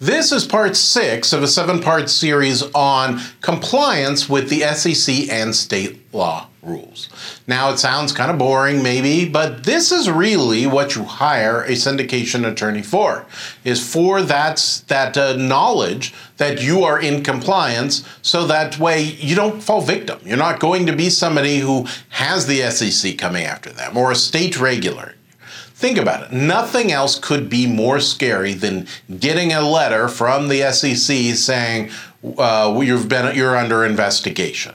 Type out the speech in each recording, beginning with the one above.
This is part six of a seven part series on compliance with the SEC and state law rules. Now, it sounds kind of boring, maybe, but this is really what you hire a syndication attorney for, is for that, that uh, knowledge that you are in compliance so that way you don't fall victim. You're not going to be somebody who has the SEC coming after them or a state regulator. Think about it. Nothing else could be more scary than getting a letter from the SEC saying uh, you've been you're under investigation.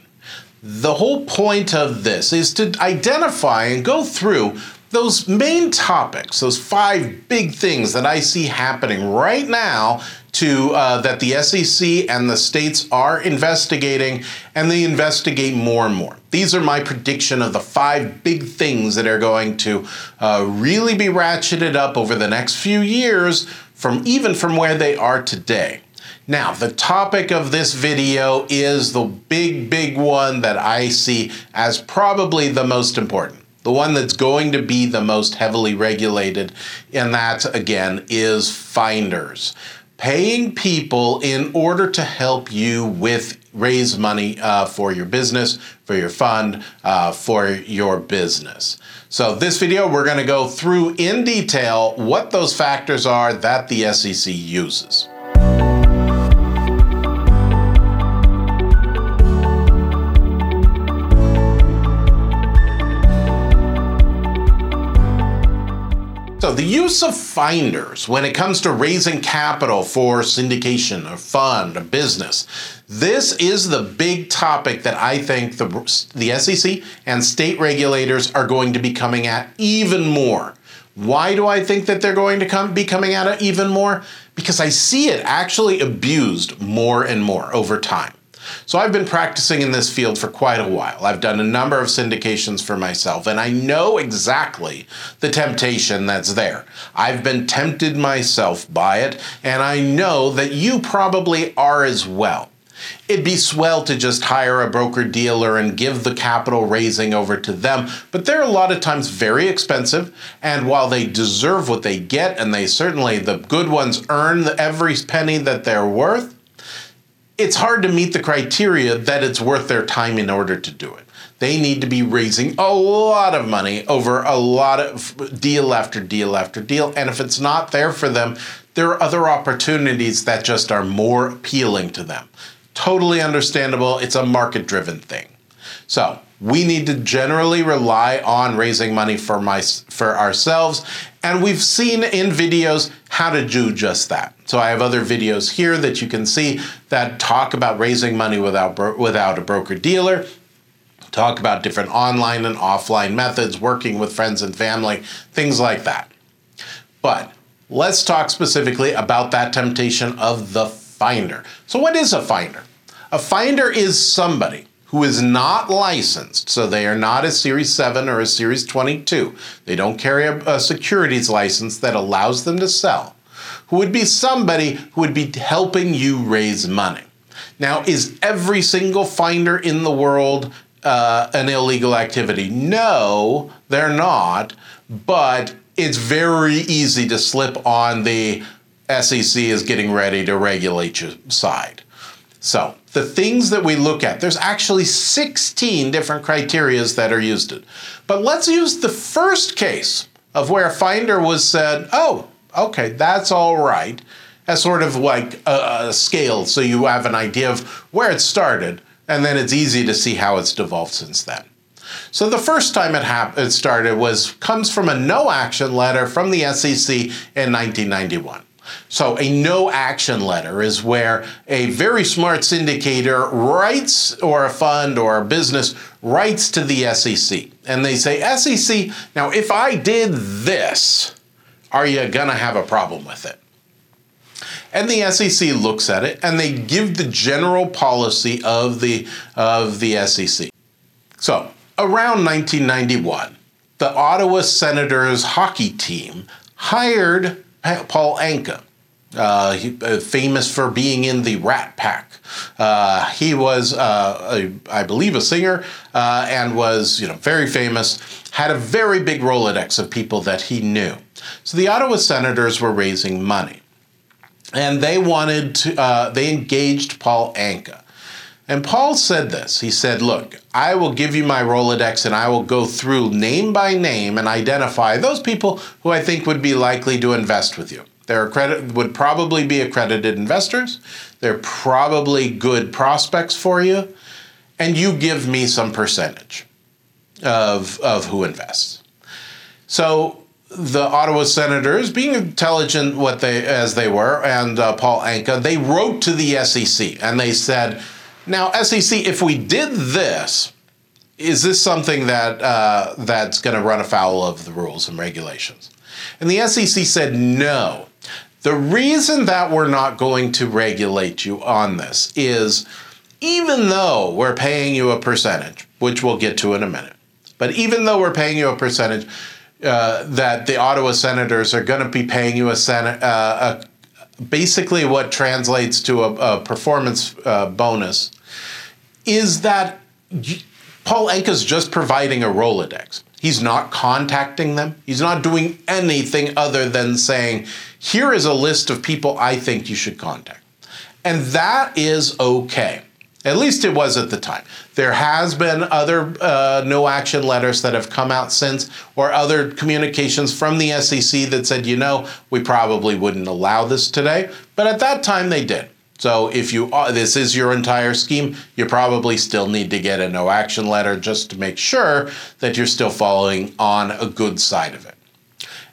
The whole point of this is to identify and go through those main topics, those five big things that I see happening right now to uh, that the SEC and the states are investigating, and they investigate more and more. These are my prediction of the five big things that are going to uh, really be ratcheted up over the next few years, from even from where they are today. Now, the topic of this video is the big, big one that I see as probably the most important. The one that's going to be the most heavily regulated, and that again is finders. Paying people in order to help you with raise money uh, for your business, for your fund, uh, for your business. So this video, we're going to go through in detail what those factors are that the SEC uses. The use of finders when it comes to raising capital for syndication, a fund, a business, this is the big topic that I think the, the SEC and state regulators are going to be coming at even more. Why do I think that they're going to come, be coming at it even more? Because I see it actually abused more and more over time. So I've been practicing in this field for quite a while. I've done a number of syndications for myself, and I know exactly the temptation that's there. I've been tempted myself by it, and I know that you probably are as well. It'd be swell to just hire a broker dealer and give the capital raising over to them, but they're a lot of times very expensive. And while they deserve what they get, and they certainly, the good ones earn every penny that they're worth, it's hard to meet the criteria that it's worth their time in order to do it. They need to be raising a lot of money over a lot of deal after deal after deal. And if it's not there for them, there are other opportunities that just are more appealing to them. Totally understandable. It's a market driven thing. So we need to generally rely on raising money for my for ourselves. And we've seen in videos how to do just that. So i have other videos here that you can see that talk about raising money without without a broker dealer talk about different online and offline methods working with friends and family things like that. But let's talk specifically about that temptation of the finder. So what is a finder? A finder is somebody who is not licensed, so they are not a Series 7 or a Series 22. They don't carry a, a securities license that allows them to sell, who would be somebody who would be helping you raise money. Now, is every single finder in the world uh, an illegal activity? No, they're not, but it's very easy to slip on the SEC is getting ready to regulate your side. So the things that we look at, there's actually 16 different criterias that are used. But let's use the first case of where a finder was said, oh, okay, that's all right, as sort of like a, a scale so you have an idea of where it started, and then it's easy to see how it's devolved since then. So the first time it, hap- it started was comes from a no action letter from the SEC in 1991. So, a no action letter is where a very smart syndicator writes, or a fund or a business writes to the SEC. And they say, SEC, now if I did this, are you going to have a problem with it? And the SEC looks at it and they give the general policy of the, of the SEC. So, around 1991, the Ottawa Senators hockey team hired Paul Anka. Uh, he, uh, famous for being in the Rat Pack. Uh, he was, uh, a, I believe, a singer uh, and was, you know, very famous. Had a very big Rolodex of people that he knew. So the Ottawa Senators were raising money. and they wanted to, uh, they engaged Paul Anka. And Paul said this. He said, Look, I will give you my Rolodex and I will go through name by name and identify those people who I think would be likely to invest with you. They're accredit- would probably be accredited investors. They're probably good prospects for you. And you give me some percentage of, of who invests. So the Ottawa Senators, being intelligent what they as they were, and uh, Paul Anka, they wrote to the SEC and they said, "Now, SEC, if we did this, is this something that uh, that's going to run afoul of the rules and regulations?" And the SEC said, "No. The reason that we're not going to regulate you on this is." Even though we're paying you a percentage, which we'll get to in a minute, but even though we're paying you a percentage, uh, that the Ottawa Senators are going to be paying you a, sen- uh, a basically what translates to a, a performance uh, bonus is that Paul Anka's just providing a Rolodex. He's not contacting them. He's not doing anything other than saying, here is a list of people I think you should contact. And that is okay. At least it was at the time. There has been other uh, no action letters that have come out since, or other communications from the SEC that said, you know, we probably wouldn't allow this today. But at that time, they did. So if you uh, this is your entire scheme, you probably still need to get a no action letter just to make sure that you're still following on a good side of it.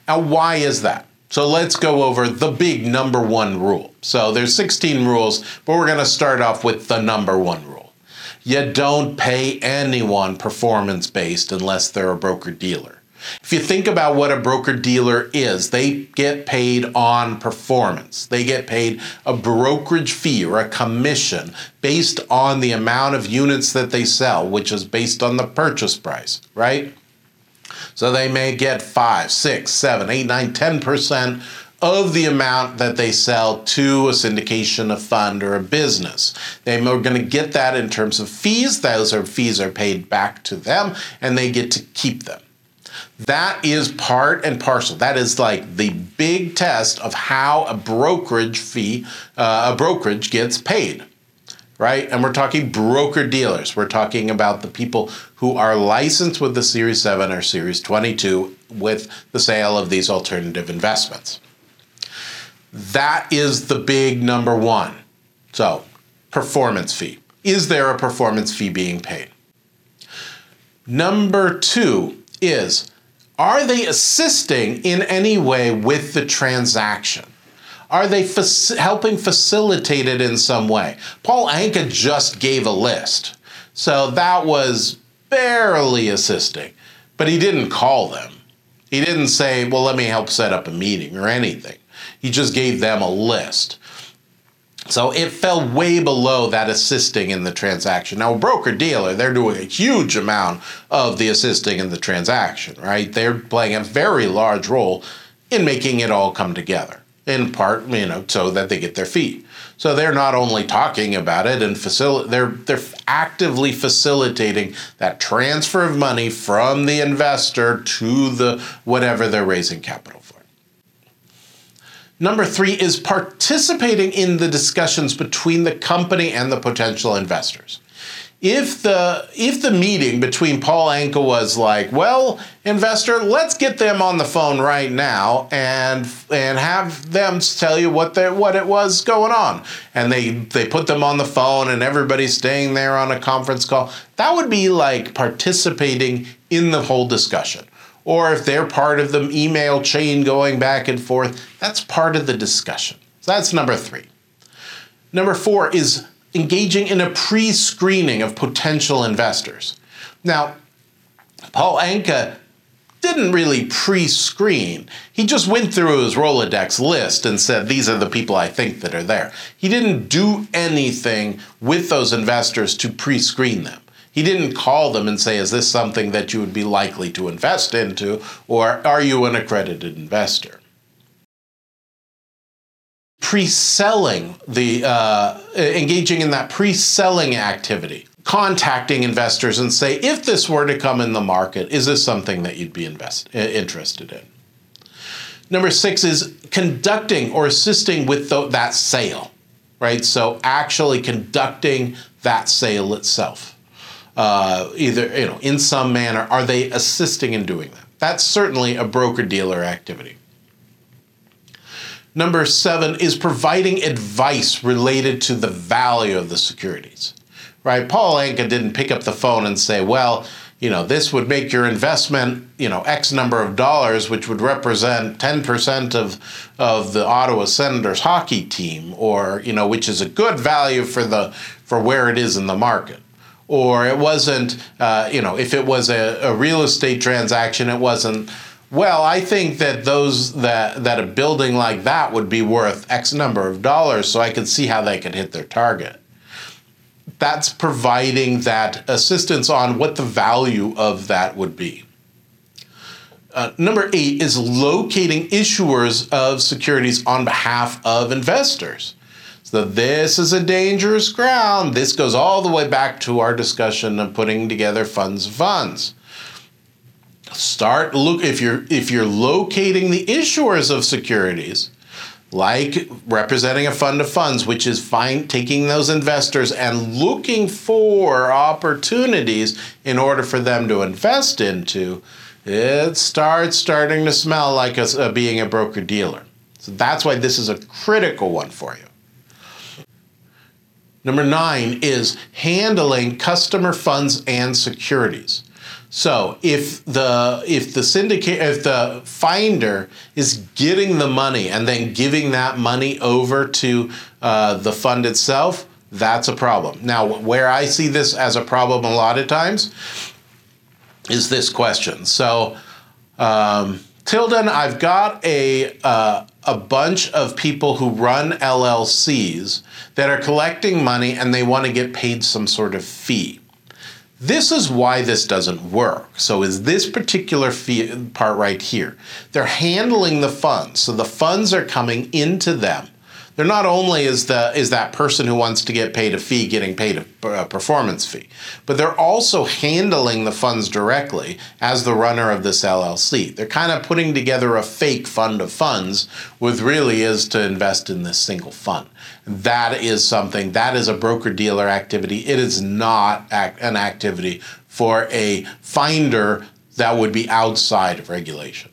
Now, why is that? So let's go over the big number one rule. So there's 16 rules, but we're going to start off with the number one rule. You don't pay anyone performance based unless they're a broker dealer. If you think about what a broker dealer is, they get paid on performance. They get paid a brokerage fee or a commission based on the amount of units that they sell, which is based on the purchase price, right? So they may get five, six, seven, eight, nine, ten percent of the amount that they sell to a syndication, a fund, or a business. They're going to get that in terms of fees. Those are fees are paid back to them, and they get to keep them. That is part and parcel. That is like the big test of how a brokerage fee, uh, a brokerage gets paid right? And we're talking broker dealers. We're talking about the people who are licensed with the Series 7 or Series 22 with the sale of these alternative investments. That is the big number one. So, performance fee. Is there a performance fee being paid? Number two is are they assisting in any way with the transaction? Are they fa- helping facilitate it in some way? Paul Anka just gave a list. So that was barely assisting, but he didn't call them. He didn't say, well, let me help set up a meeting or anything. He just gave them a list. So it fell way below that assisting in the transaction. Now, a broker dealer, they're doing a huge amount of the assisting in the transaction, right? They're playing a very large role in making it all come together in part, you know, so that they get their feet. So they're not only talking about it and facil- they're they're actively facilitating that transfer of money from the investor to the whatever they're raising capital for. Number 3 is participating in the discussions between the company and the potential investors if the if the meeting between Paul Anka was like, well, investor, let's get them on the phone right now and and have them tell you what they what it was going on, and they they put them on the phone and everybody's staying there on a conference call. That would be like participating in the whole discussion. Or if they're part of the email chain going back and forth, that's part of the discussion. So that's number three. Number four is engaging in a pre screening of potential investors. Now, Paul Anka didn't really pre screen. He just went through his Rolodex list and said, These are the people I think that are there. He didn't do anything with those investors to pre screen them. He didn't call them and say, Is this something that you would be likely to invest into? Or are you an accredited investor? Pre-selling the uh, engaging in that pre-selling activity contacting investors and say if this were to come in the market is this something that you'd be invest, interested in Number six is conducting or assisting with the, that sale, right? So actually conducting that sale itself, uh, either you know in some manner. Are they assisting in doing that? That's certainly a broker dealer activity. Number seven is providing advice related to the value of the securities, right? Paul Anka didn't pick up the phone and say, well, you know, this would make your investment, you know, X number of dollars, which would represent 10% of, of the Ottawa Senators hockey team, or, you know, which is a good value for the for where it is in the market. Or it wasn't, uh, you know, if it was a, a real estate transaction, it wasn't well, I think that those that that a building like that would be worth X number of dollars, so I could see how they could hit their target. That's providing that assistance on what the value of that would be. Uh, number eight is locating issuers of securities on behalf of investors. So this is a dangerous ground. This goes all the way back to our discussion of putting together funds of funds start look if you're if you're locating the issuers of securities like representing a fund of funds which is fine taking those investors and looking for opportunities in order for them to invest into it starts starting to smell like a, a being a broker dealer so that's why this is a critical one for you Number nine is handling customer funds and securities. So if the if the syndicate if the finder is getting the money and then giving that money over to uh, the fund itself, that's a problem. Now, where I see this as a problem a lot of times is this question. So, um, Tilden, I've got a uh, a bunch of people who run LLCs that are collecting money and they want to get paid some sort of fee. This is why this doesn't work. So is this particular fee part right here. They're handling the funds. So the funds are coming into them. They're not only is the is that person who wants to get paid a fee getting paid a, a performance fee, but they're also handling the funds directly as the runner of this LLC. They're kind of putting together a fake fund of funds, with really is to invest in this single fund. That is something that is a broker dealer activity. It is not an activity for a finder that would be outside of regulation.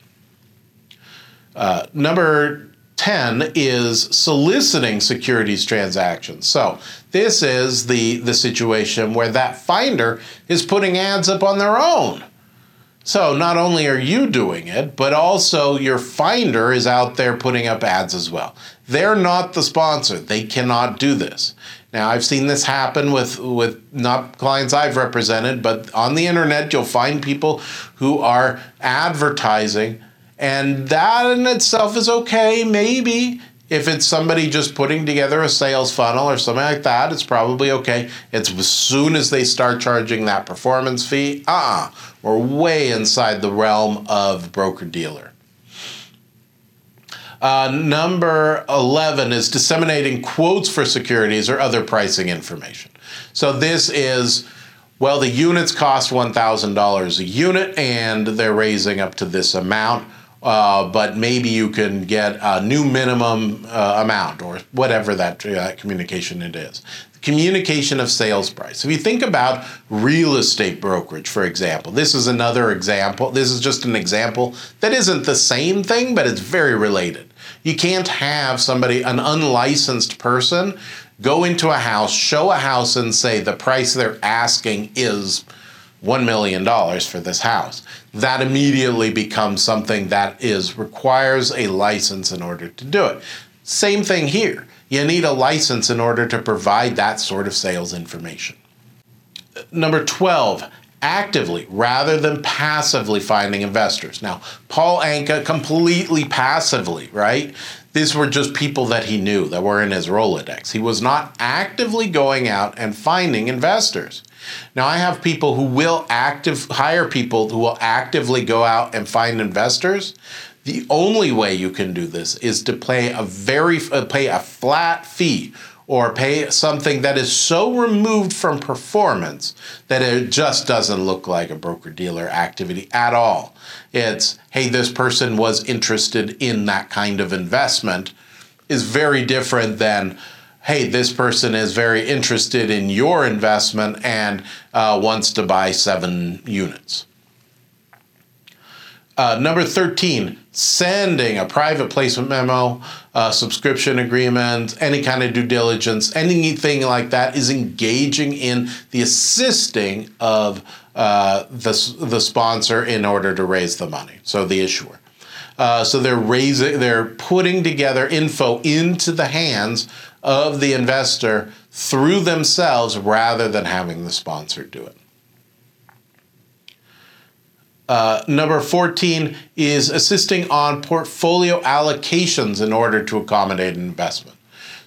Uh, number 10 is soliciting securities transactions. So this is the, the situation where that finder is putting ads up on their own. So not only are you doing it, but also your finder is out there putting up ads as well. They're not the sponsor. They cannot do this. Now I've seen this happen with with not clients I've represented, but on the internet you'll find people who are advertising and that in itself is okay, maybe. If it's somebody just putting together a sales funnel or something like that, it's probably okay. It's as soon as they start charging that performance fee, uh uh-uh, we're way inside the realm of broker dealer. Uh, number 11 is disseminating quotes for securities or other pricing information. So this is well, the units cost $1,000 a unit and they're raising up to this amount uh, but maybe you can get a new minimum uh, amount or whatever that uh, communication it is. Communication of sales price. If you think about real estate brokerage, for example, this is another example. This is just an example that isn't the same thing, but it's very related. You can't have somebody, an unlicensed person, go into a house, show a house, and say the price they're asking is $1 million for this house. That immediately becomes something that is requires a license in order to do it. Same thing here. You need a license in order to provide that sort of sales information. Number 12, actively rather than passively finding investors. Now, Paul Anka completely passively, right? These were just people that he knew that were in his Rolodex. He was not actively going out and finding investors. Now I have people who will active hire people who will actively go out and find investors. The only way you can do this is to pay a very uh, pay a flat fee or pay something that is so removed from performance that it just doesn't look like a broker dealer activity at all. It's, hey, this person was interested in that kind of investment, is very different than, hey, this person is very interested in your investment and uh, wants to buy seven units. Uh, number 13, sending a private placement memo, a subscription agreement, any kind of due diligence, anything like that is engaging in the assisting of uh, the, the sponsor in order to raise the money, so the issuer. Uh, so they're raising, they're putting together info into the hands of the investor through themselves rather than having the sponsor do it. Uh, number 14 is assisting on portfolio allocations in order to accommodate an investment.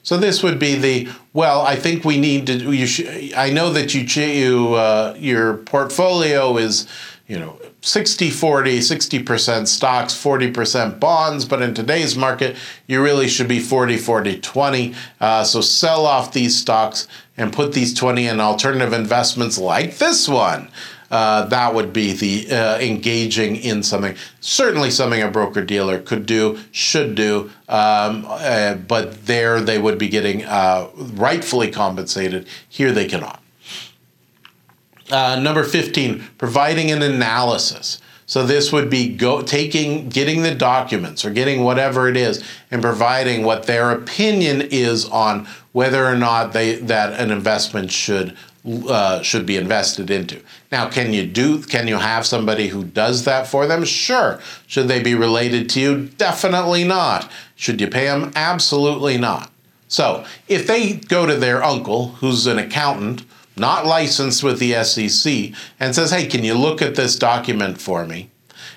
So this would be the well. I think we need to. You should, I know that you you uh, your portfolio is you know 60 40 60% stocks 40% bonds but in today's market you really should be 40 40 20 uh, so sell off these stocks and put these 20 in alternative investments like this one uh, that would be the uh, engaging in something. Certainly, something a broker dealer could do, should do, um, uh, but there they would be getting uh, rightfully compensated. Here they cannot. Uh, number 15, providing an analysis. So this would be go taking getting the documents or getting whatever it is and providing what their opinion is on whether or not they that an investment should uh, should be invested into. Now, can you do? Can you have somebody who does that for them? Sure. Should they be related to you? Definitely not. Should you pay them? Absolutely not. So, if they go to their uncle, who's an accountant, not licensed with the SEC, and says, "Hey, can you look at this document for me?"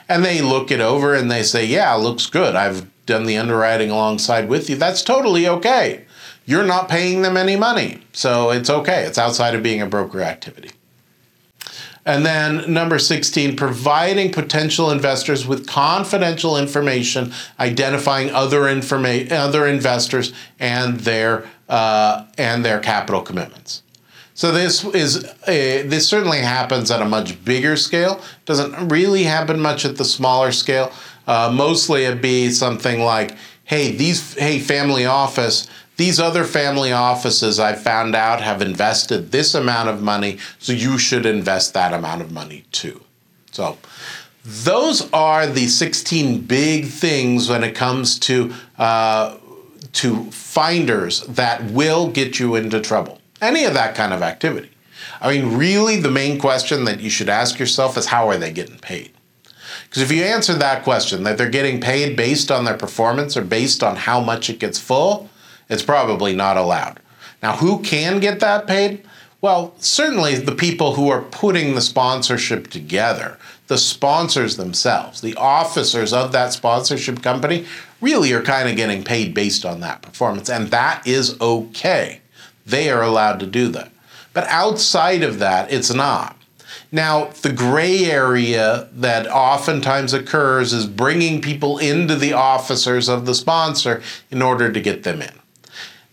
and they look it over and they say, "Yeah, looks good. I've done the underwriting alongside with you." That's totally okay you're not paying them any money. So it's okay. It's outside of being a broker activity. And then number 16, providing potential investors with confidential information, identifying other informa- other investors and their uh, and their capital commitments. So this is a, this certainly happens at a much bigger scale. Doesn't really happen much at the smaller scale. Uh, mostly it'd be something like, hey, these hey family office these other family offices I found out have invested this amount of money, so you should invest that amount of money too. So, those are the 16 big things when it comes to uh, to finders that will get you into trouble. Any of that kind of activity. I mean, really, the main question that you should ask yourself is how are they getting paid? Because if you answer that question, that they're getting paid based on their performance or based on how much it gets full, it's probably not allowed. Now, who can get that paid? Well, certainly the people who are putting the sponsorship together, the sponsors themselves, the officers of that sponsorship company, really are kind of getting paid based on that performance. And that is okay. They are allowed to do that. But outside of that, it's not. Now, the gray area that oftentimes occurs is bringing people into the officers of the sponsor in order to get them in.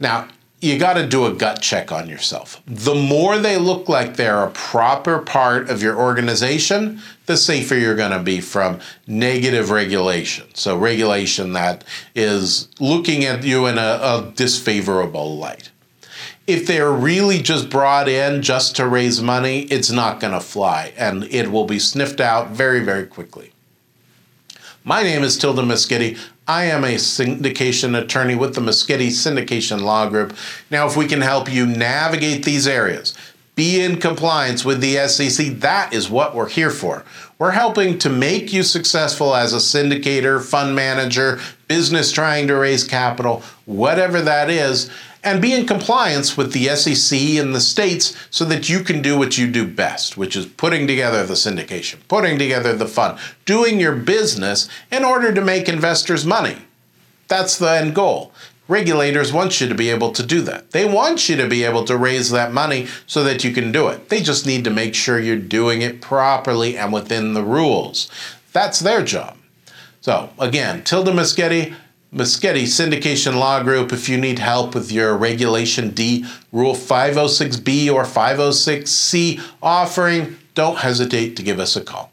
Now, you got to do a gut check on yourself. The more they look like they're a proper part of your organization, the safer you're going to be from negative regulation. So, regulation that is looking at you in a, a disfavorable light. If they're really just brought in just to raise money, it's not going to fly and it will be sniffed out very, very quickly. My name is Tilden Moschetti. I am a syndication attorney with the Moschetti Syndication Law Group. Now, if we can help you navigate these areas, be in compliance with the SEC, that is what we're here for. We're helping to make you successful as a syndicator, fund manager, business trying to raise capital, whatever that is and be in compliance with the SEC and the states so that you can do what you do best, which is putting together the syndication, putting together the fund, doing your business in order to make investors money. That's the end goal. Regulators want you to be able to do that. They want you to be able to raise that money so that you can do it. They just need to make sure you're doing it properly and within the rules. That's their job. So, again, Tilden Moschetti, Moschetti Syndication Law Group. If you need help with your Regulation D, Rule 506B or 506C offering, don't hesitate to give us a call.